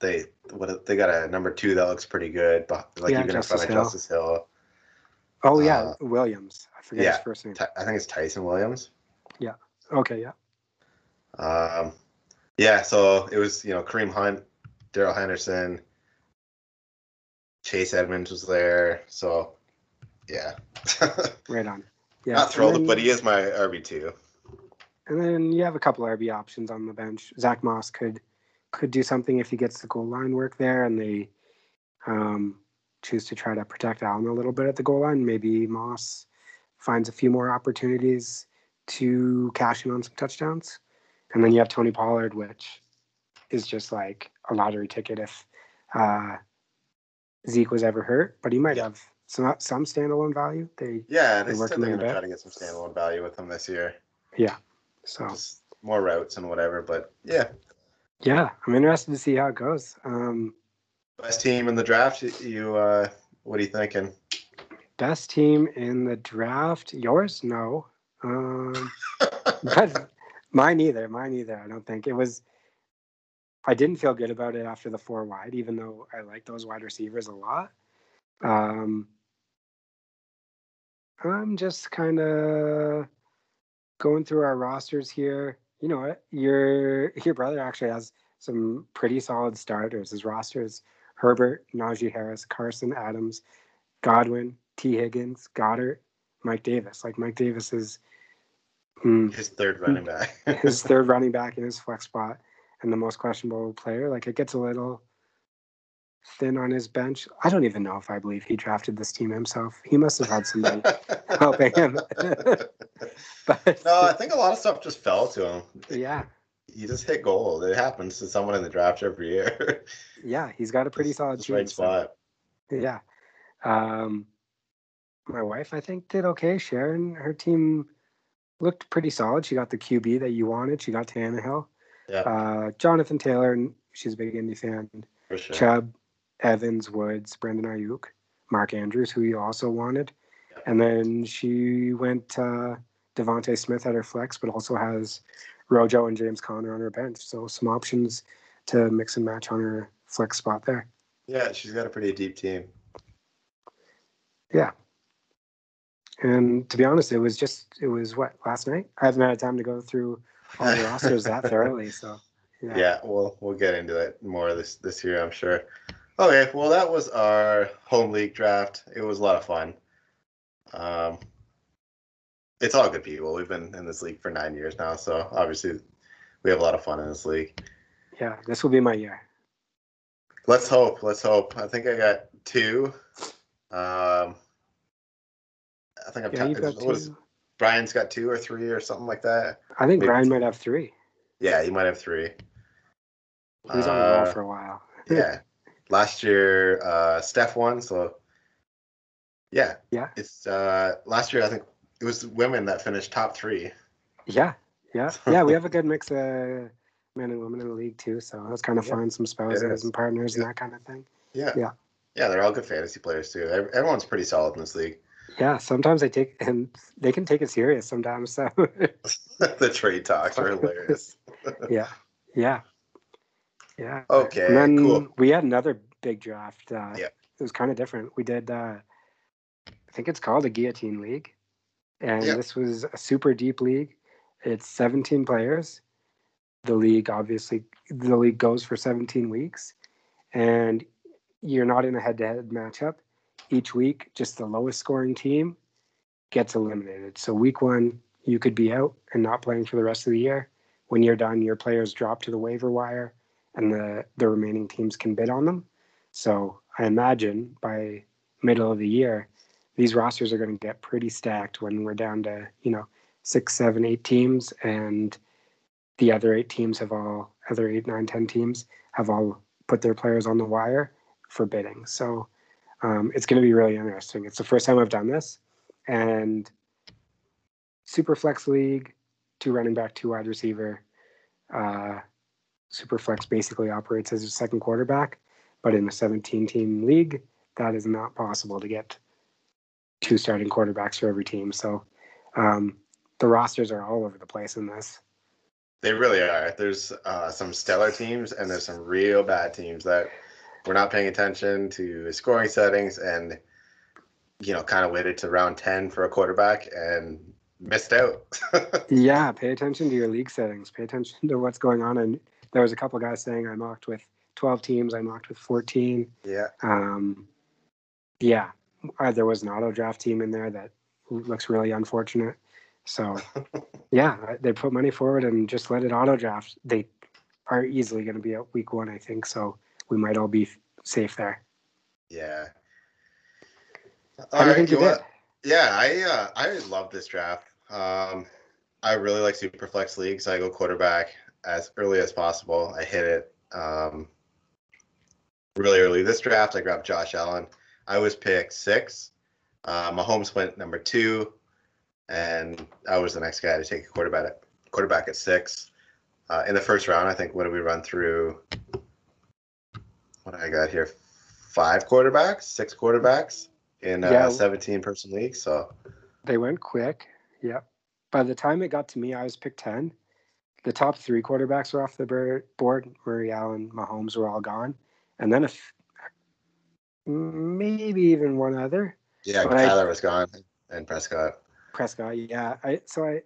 they what they got a number two that looks pretty good, but like yeah, even Justice in front of Justice Hill. Oh yeah, uh, Williams. I forget yeah, his first name. I think it's Ty'Son Williams. Yeah. Okay. Yeah. Um, yeah. So it was you know Kareem Hunt, Darrell Henderson, Chase Edmonds was there. So yeah. right on. Yeah. Not thrilled, then, but he is my RB two. And then you have a couple RB options on the bench. Zach Moss could could do something if he gets the goal line work there, and they um, choose to try to protect Allen a little bit at the goal line. Maybe Moss finds a few more opportunities to cash in on some touchdowns. And then you have Tony Pollard, which is just like a lottery ticket if uh, Zeke was ever hurt, but he might Yeah. have some some standalone value. They Yeah, They're they working said they're on gonna try to get some standalone value with him this year. Yeah, so Just more routes and whatever. But yeah, yeah, I'm interested to see how it goes. Um, best team in the draft. You, you uh, what are you thinking? best team in the draft? Yours? No. Um, but mine either. Mine either. I don't think it was. I didn't feel good about it after the four wide, even though I like those wide receivers a lot. Um, I'm just kind of going through our rosters here. You know what? Your your brother actually has some pretty solid starters. His roster is Herbert, Najee Harris, Carson Adams, Godwin, T. Higgins, Goedert, Mike Davis. Like Mike Davis is mm, His third running back. his third running back in his flex spot and the most questionable player. Like it gets a little thin on his bench. I don't even know if I believe he drafted this team himself. He must have had somebody helping him. but no, I think a lot of stuff just fell to him. yeah, He just hit gold. It happens to someone in the draft every year. yeah, he's got a pretty Just- solid team. right so- spot. Yeah. Um, my wife, I think, did okay. Sharon, her team looked pretty solid. She got the QB that you wanted. She got Tannehill. Yeah, Uh, Jonathan Taylor, and she's a big Indy fan. for sure. Chubb, Evans, Woods, Brandon Aiyuk, Mark Andrews, who you also wanted. Yeah. And then she went uh, DeVonta Smith at her flex, but also has Rojo and James Conner on her bench. So some options to mix and match on her flex spot there. Yeah, she's got a pretty deep team. Yeah. And to be honest, it was just, it was what, last night? I haven't had time to go through all the rosters that thoroughly. So, yeah. Yeah, we'll we'll get into it more this this year, I'm sure. Okay, well that was our home league draft. It was a lot of fun. Um, it's all good people. We've been in this league for nine years now, so obviously we have a lot of fun in this league. Yeah. This will be my year. Let's hope. Let's hope. I think I got two. Um, I think I'm. Yeah, t- you've got what is- two. Brian's got two or three or something like that. I think maybe Brian might have three. Yeah, he might have three. He's on the roll Uh, for a while. yeah. Last year, uh, Steph won, so yeah, Yeah. it's uh, last year. I think it was women that finished top three. Yeah, yeah, yeah. We have a good mix of men and women in the league too, so it was kind of Yeah, fun. Some spouses and partners Yeah. and that kind of thing. Yeah, Yeah. yeah. They're all good fantasy players too. Everyone's pretty solid in this league. Yeah, sometimes they take and they can take it serious sometimes. So the trade talks are hilarious. yeah, yeah, yeah. Okay, And then cool. we had another big draft. Uh, Yeah. It was kind of different. We did, uh, I think it's called a guillotine league. And Yeah. this was a super deep league. It's 17 players. The league, obviously, the league goes for 17 weeks. And you're not in a head to head matchup. Each week, just the lowest scoring team gets eliminated. So, week one, you could be out and not playing for the rest of the year. When you're done, your players drop to the waiver wire and the the remaining teams can bid on them. So I imagine by middle of the year, these rosters are going to get pretty stacked when we're down to you know six, seven, eight teams, and the other eight teams have all other eight, nine, ten teams have all put their players on the wire for bidding. So um, it's going to be really interesting. It's the first time I've done this, and super flex league, two running back, two wide receiver. Uh, Superflex basically operates as a second quarterback, but in a 17 team league, that is not possible to get two starting quarterbacks for every team. So um, the rosters are all over the place in this. They really are. There's uh, some stellar teams and there's some real bad teams that were not paying attention to the scoring settings and you know kind of waited to round 10 for a quarterback and missed out. Yeah, pay attention to your league settings. Pay attention to what's going on. And there was a couple guys saying I mocked with 12 teams. I mocked with 14. yeah. Um, yeah, uh, there was an auto draft team in there that looks really unfortunate. So, yeah, they put money forward and just let it auto draft. They are easily going to be at week one, I think. So we might all be safe there. Yeah. How do you think you know did? Yeah, I uh, I love this draft. Um, I really like Superflex leagues. I go quarterback as early as possible. I hit it um, really early. This draft, I grabbed Josh Allen. I was picked six. Uh, Mahomes went number two, and I was the next guy to take a quarterback at, quarterback at six. Uh, in the first round, I think what did we run through? What I got here? Five quarterbacks, six quarterbacks in a Yeah. 17 person league. So They went quick. Yeah. By the time it got to me, I was picked 10. The top three quarterbacks were off the board. Murray Allen, Mahomes were all gone. And then if maybe even one other. yeah, But I- Kyler was gone and Prescott. Prescott, yeah. I so I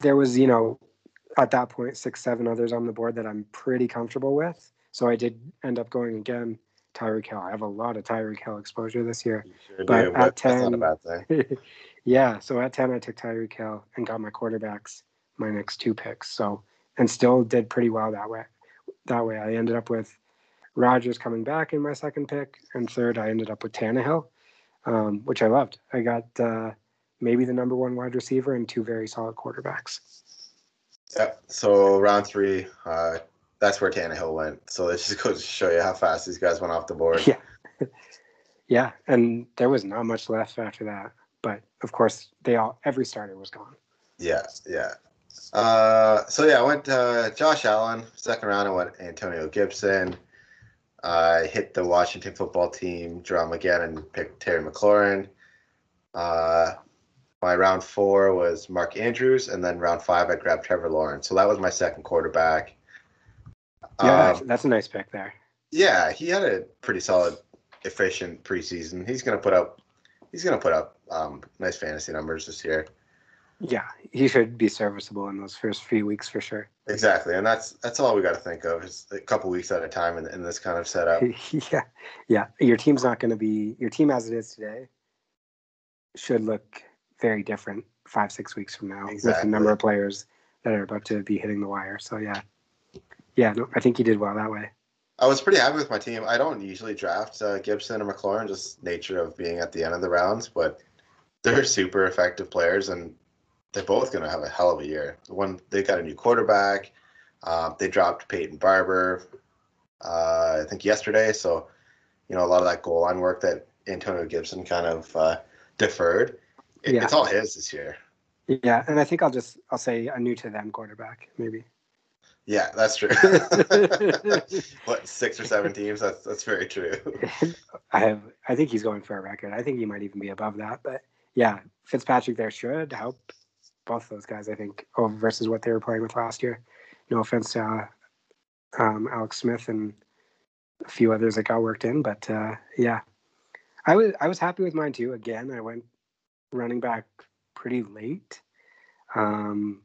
there was, you know, at that point six, seven others on the board that I'm pretty comfortable with. So I did end up going again, Tyreek Hill. I have a lot of Tyreek Hill exposure this year. Sure But do, at that's not 10 a bad thing. yeah, so at 10 I took Tyreek Hill and got my quarterbacks my next two picks. So and still did pretty well that way. That way I ended up with Rodgers coming back in my second pick, and third I ended up with Tannehill, um, which I loved. I got uh, maybe the number one wide receiver and two very solid quarterbacks. Yeah. So round three, uh, that's where Tannehill went. So it just goes to show you how fast these guys went off the board. Yeah. Yeah, and there was not much left after that. But of course, they all every starter was gone. Yeah, yeah. Uh, so yeah, I went uh, Josh Allen. Second round, I went Antonio Gibson. I hit the Washington football team drum again and picked Terry McLaurin. Uh, my round four was Mark Andrews, and then round five I grabbed Trevor Lawrence. So that was my second quarterback. Yeah, Um, that's, that's a nice pick there. yeah, he had a pretty solid, efficient preseason. He's gonna put up, he's gonna put up um, nice fantasy numbers this year. Yeah, he should be serviceable in those first few weeks for sure. Exactly, and that's that's all we got to think of is a couple weeks at a time in, in this kind of setup. yeah, yeah. Your team's not going to be your team as it is today. Should look very different five, six weeks from now with Exactly. the number of players that are about to be hitting the wire. So yeah, yeah. No, I think you did well that way. I was pretty happy with my team. I don't usually draft uh, Gibson or McLaurin, just nature of being at the end of the rounds, but they're super effective players, and they're both going to have a hell of a year. One, they got a new quarterback. Uh, they dropped Peyton Barber, uh, I think yesterday. So, you know, a lot of that goal line work that Antonio Gibson kind of uh, deferred, it, Yeah. it's all his this year. Yeah, and I think I'll just I'll say a new to them quarterback maybe. Yeah, that's true. what six or seven teams? That's that's very true. I have I think he's going for a record. I think he might even be above that. But yeah, Fitzpatrick there should help both those guys. I think over versus what they were playing with last year. No offense to uh, um, Alex Smith and a few others that got worked in, but uh, yeah, I was I was happy with mine too. Again, I went running back pretty late. Um,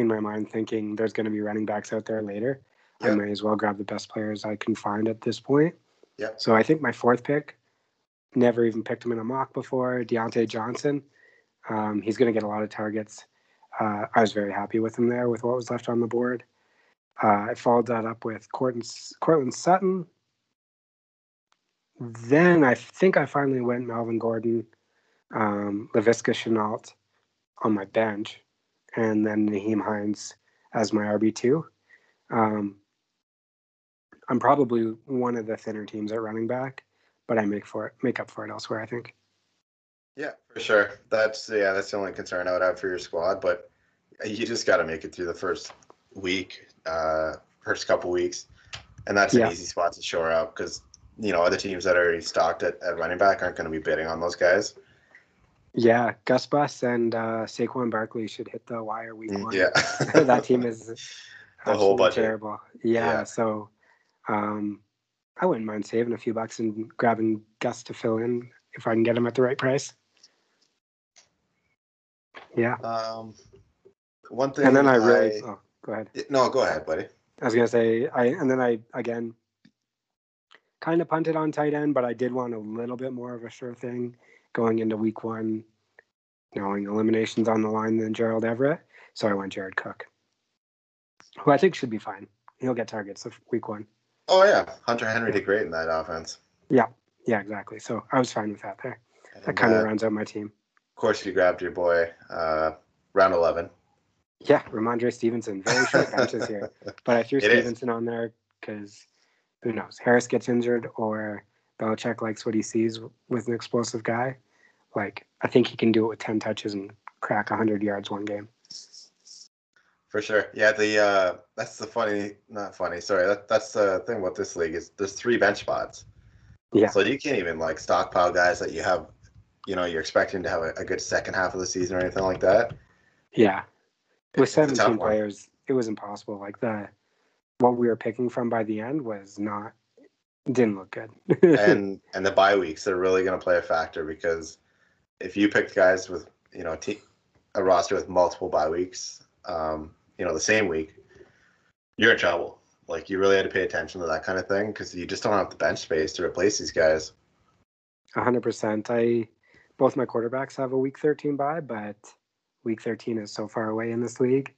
in my mind, thinking there's going to be running backs out there later. I may as well grab the best players I can find at this point. Yeah. So I think my fourth pick, never even picked him in a mock before, Diontae Johnson. Um, he's going to get a lot of targets. Uh, I was very happy with him there with what was left on the board. Uh, I followed that up with Courtland, Courtland Sutton. Then I think I finally went Melvin Gordon, um, Laviska Shenault on my bench, and then Nyheim Hines as my RB2. Um, I'm probably one of the thinner teams at running back, but I make for it, make up for it elsewhere. I think. Yeah, for sure. That's yeah, that's the only concern I would have for your squad. But you just got to make it through the first week, uh, first couple weeks, and that's Yeah. an easy spot to shore up because you know other teams that are already stocked at, at running back aren't going to be bidding on those guys. Yeah, Gus Bus and uh, Saquon Barkley should hit the wire week one. Mm, Yeah, that team is The whole budget. terrible. Yeah, Yeah. so um, I wouldn't mind saving a few bucks and grabbing Gus to fill in if I can get him at the right price. Yeah, Um, one thing, and then I really oh, go ahead. no, go ahead, buddy. I was gonna say I and then I again kind of punted on tight end, but I did want a little bit more of a sure thing going into week one, knowing eliminations on the line than Gerald Everett. So I went Jared Cook, who I think should be fine. He'll get targets of week one. Oh yeah, Hunter Henry did great in that offense. Yeah, Yeah, exactly. So I was fine with that there. That kind of rounds out my team. Of course, you grabbed your boy, uh, round 11. Yeah, Rhamondre Stevenson. Very short benches here. But I threw It Stevenson on there because who knows? Harris gets injured or Belichick likes what he sees with an explosive guy. Like, I think he can do it with 10 touches and crack 100 yards one game. For sure. Yeah, the uh that's the funny not funny, sorry. That, that's the thing about this league is there's three bench spots. Yeah. So you can't even like stockpile guys that you have you know, you're expecting to have a, a good second half of the season or anything like that. Yeah. With It's a 17 one. players, it was impossible. Like, the what we were picking from by the end was not, didn't look good. and and the bye weeks are really going to play a factor because if you picked guys with you know te- a roster with multiple bye weeks, um, you know the same week, you're in trouble. Like you really had to pay attention to that kind of thing because you just don't have the bench space to replace these guys. hundred percent. I both my quarterbacks have a week thirteen bye, but week thirteen is so far away in this league.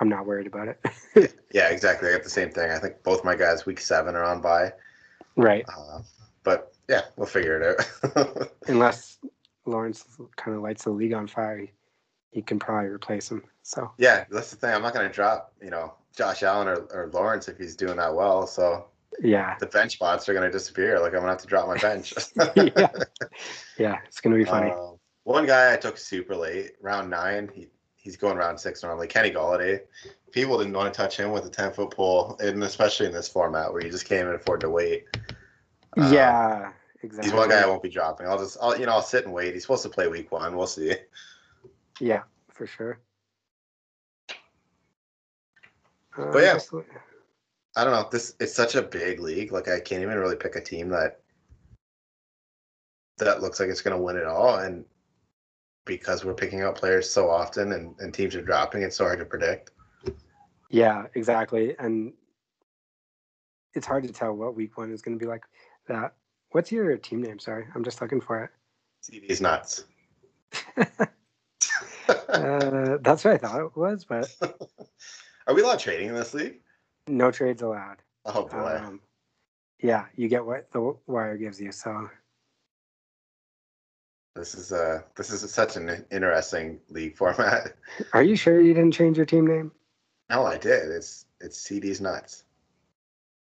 I'm not worried about it. Yeah, exactly. I got the same thing. I think both my guys week seven are on bye, right. uh, but yeah, we'll figure it out. Unless Lawrence kind of lights the league on fire, he, he can probably replace him. So yeah, that's the thing. I'm not going to drop you know Josh Allen or, or Lawrence if he's doing that well. So yeah. the bench spots are going to disappear. Like I'm going to have to drop my bench. yeah. Yeah. It's gonna be funny. Um, one guy I took super late, round nine. He he's going round six normally. Kenny Golladay. People didn't want to touch him with a ten foot pole, and especially in this format where you just can't even afford to wait. Um, yeah. Exactly. he's one guy I won't be dropping. I'll just, I'll you know, I'll sit and wait. He's supposed to play week one. We'll see. Yeah, for sure. Uh, But yeah. just- I don't know. This it's such a big league. Like I can't even really pick a team that that looks like it's going to win it all. And because we're picking up players so often and, and teams are dropping, it's so hard to predict. Yeah, exactly. And it's hard to tell what week one is going to be like. That. What's your team name? Sorry, I'm just looking for it. CD's nuts. Uh, that's what I thought it was, but Are we allowed trading in this league? no trades allowed. Oh boy. Um, yeah, you get what the wire gives you. So this is uh this is such an interesting league format. Are you sure you didn't change your team name? No, I did. It's it's CD's nuts.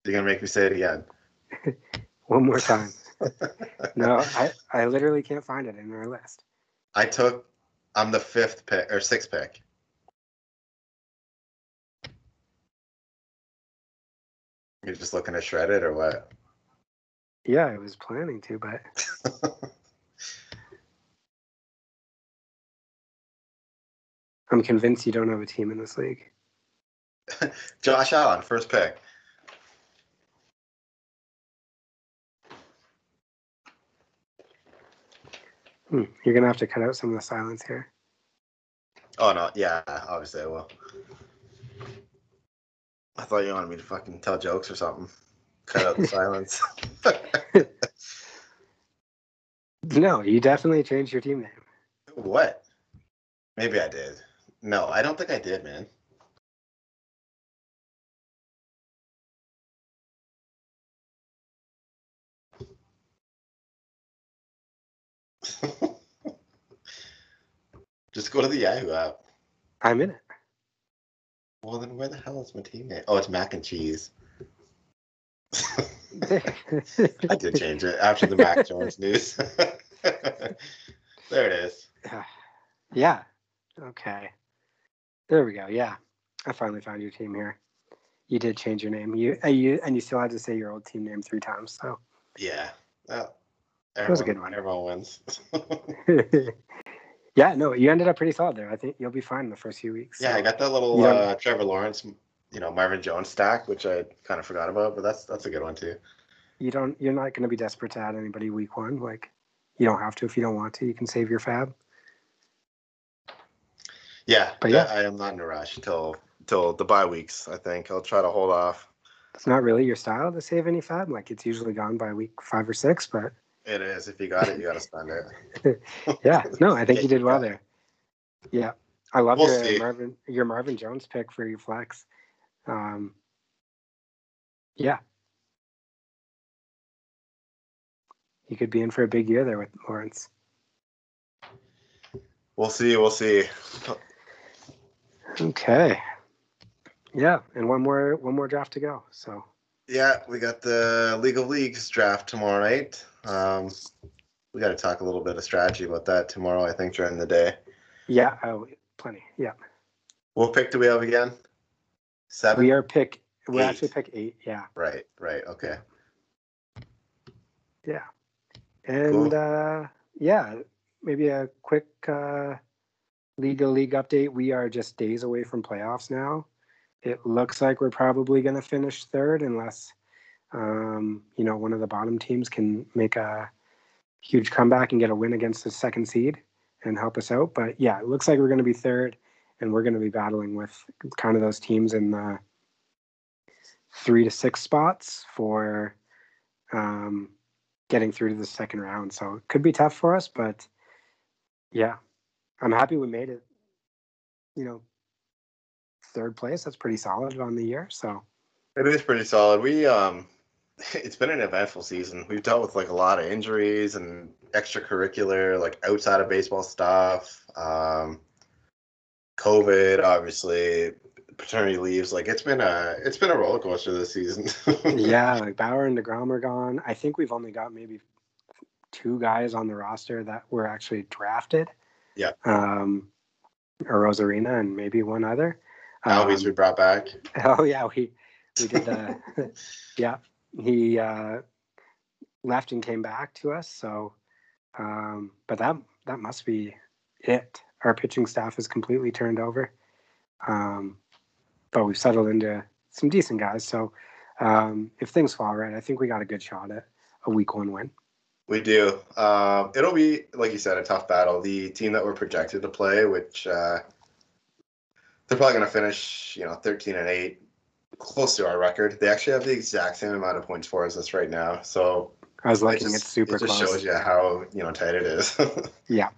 You're gonna make me say it again. One more time. no, I, I literally can't find it in our list. I took I'm the fifth pick or sixth pick. You're just looking to shred it or what? Yeah, I was planning to, but I'm convinced you don't have a team in this league. Josh Allen, first pick. Hmm, you're gonna have to cut out some of the silence here. Oh no, yeah, obviously I will. I thought you wanted me to fucking tell jokes or something. Cut out the silence. No, you definitely changed your team name. what? Maybe I did. No, I don't think I did, man. Just go to the Yahoo app. I'm in it. Well, then where the hell is my team name? Oh, it's mac and cheese. I did change it after the Mac Jones news. there it is. yeah. Okay. There we go. Yeah, I finally found your team here. You did change your name. You uh, you and you still had to say your old team name three times. So Yeah. Well, was a good one. Everyone wins. yeah, no, you ended up pretty solid there. I think you'll be fine in the first few weeks. yeah, So, I got that little uh, Trevor Lawrence, you know, Marvin Jones stack, which I kind of forgot about, but that's that's a good one too. you don't. You're not going to be desperate to add anybody week one. Like you don't have to if you don't want to. You can save your fab. Yeah, But yeah. I am not in a rush till till the bye weeks. I think I'll try to hold off. It's not really your style to save any fab. Like it's usually gone by week five or six. But It is. If you got it, you got to spend it. yeah, no, I think you did well there. Yeah, I love We'll your see. Marvin your Marvin Jones pick for your flex. Um, yeah, you could be in for a big year there with Lawrence. We'll see. We'll see. Okay. Yeah, and one more one more draft to go. So Yeah, we got the League of Leagues draft tomorrow night. Um, we got to talk a little bit of strategy about that tomorrow. I think during the day. yeah, oh, plenty. Yeah, What pick do we have again? Seven. we are pick. We actually pick eight. Yeah, Right. Right. Okay. yeah, and Cool. uh, yeah, maybe a quick uh, league of league update. We are just days away from playoffs now. It looks like we're probably going to finish third unless um, you know one of the bottom teams can make a huge comeback and get a win against the second seed and help us out. But yeah, it looks like we're going to be third, and we're going to be battling with kind of those teams in the three to six spots for um, getting through to the second round. So it could be tough for us, but yeah, I'm happy we made it. You know, third place. That's pretty solid on the year. So It is pretty solid. We um, it's been an eventful season. We've dealt with like a lot of injuries and extracurricular, like outside of baseball stuff. Um, COVID, obviously, paternity leaves. Like it's been a it's been a roller coaster this season. yeah, like Bauer and deGrom are gone. I think we've only got maybe two guys on the roster that were actually drafted. Yeah. Um, or Rosarina and maybe one other. Albies we Um, brought back. Oh yeah, we we did the yeah. He uh, left and came back to us. So, um, but that that must be it. Our pitching staff is completely turned over, um, but we've settled into some decent guys. So, um, if things fall right, I think we got a good shot at a week one win. We do. Um, it'll be, like you said, a tough battle. The team that we're projected to play, which uh, they're probably going to finish, you know, 13 and 8, close to our record. They actually have the exact same amount of points for us right now. So I was liking it looking; just, it's super it just close. shows you how, you know, tight it is. Yeah,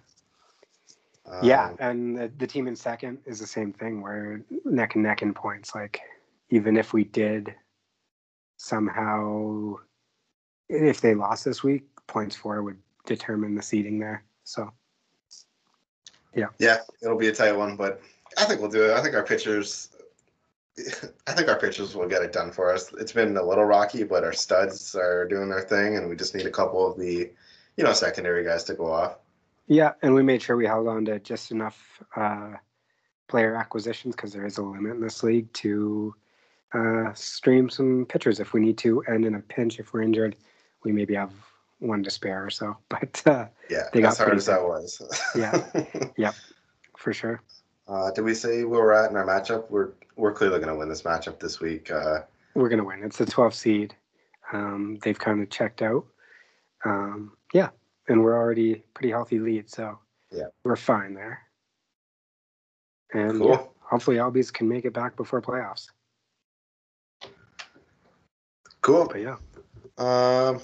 yeah, Um, and the, the team in second is the same thing. We're neck and neck in points. Like even if we did somehow, if they lost this week, points for would determine the seeding there. So yeah. Yeah, it'll be a tight one, but I think we'll do it. I think our pitchers, I think our pitchers will get it done for us. It's been a little rocky, but our studs are doing their thing, and we just need a couple of the, you know, secondary guys to go off. yeah, and we made sure we held on to just enough uh, player acquisitions because there is a limit in this league to uh, stream some pitchers if we need to, and in a pinch if we're injured, we maybe have one to spare or so. But uh, Yeah, They got as hard as that was. Yeah. for sure. Uh, did we say where we're at in our matchup? We're we're clearly going to win this matchup this week. Uh, we're gonna win. It's the 12th seed. Um, they've kind of checked out. Um, yeah, and we're already pretty healthy lead, so Yeah. we're fine there. And Cool. yeah, hopefully Albies can make it back before playoffs. cool. But yeah, Um,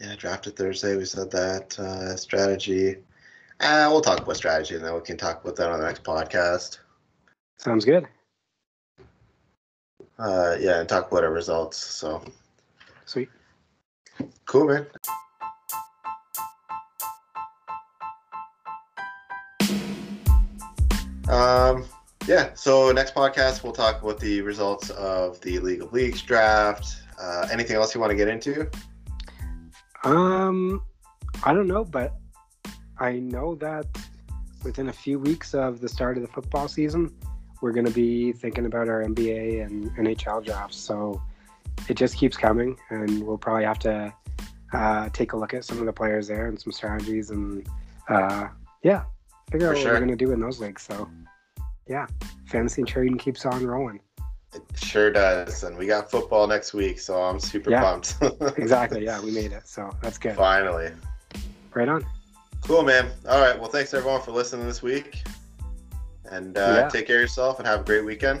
yeah, drafted Thursday. We said that uh, strategy. Uh, we'll talk about strategy, and then we can talk about that on the next podcast. sounds good. Uh, yeah, and talk about our results. So Sweet. cool, man. Um, yeah. So next podcast, we'll talk about the results of the League of Leagues draft. Uh, anything else you want to get into? Um, I don't know, but I know that within a few weeks of the start of the football season, we're going to be thinking about our NBA and NHL drafts. So it just keeps coming, and we'll probably have to uh, take a look at some of the players there and some strategies, and uh, yeah, figure For out what sure. we're going to do in those leagues. So yeah, fantasy trading keeps on rolling. It sure does. And we got football next week, so I'm super Yeah. pumped. Exactly. Yeah, we made it. So that's good. Finally. Right on. Cool, man. All right. Well, thanks everyone for listening this week. And uh, Yeah. take care of yourself and have a great weekend.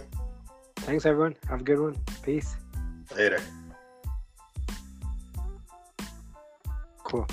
Thanks, everyone. Have a good one. Peace. Later. Cool.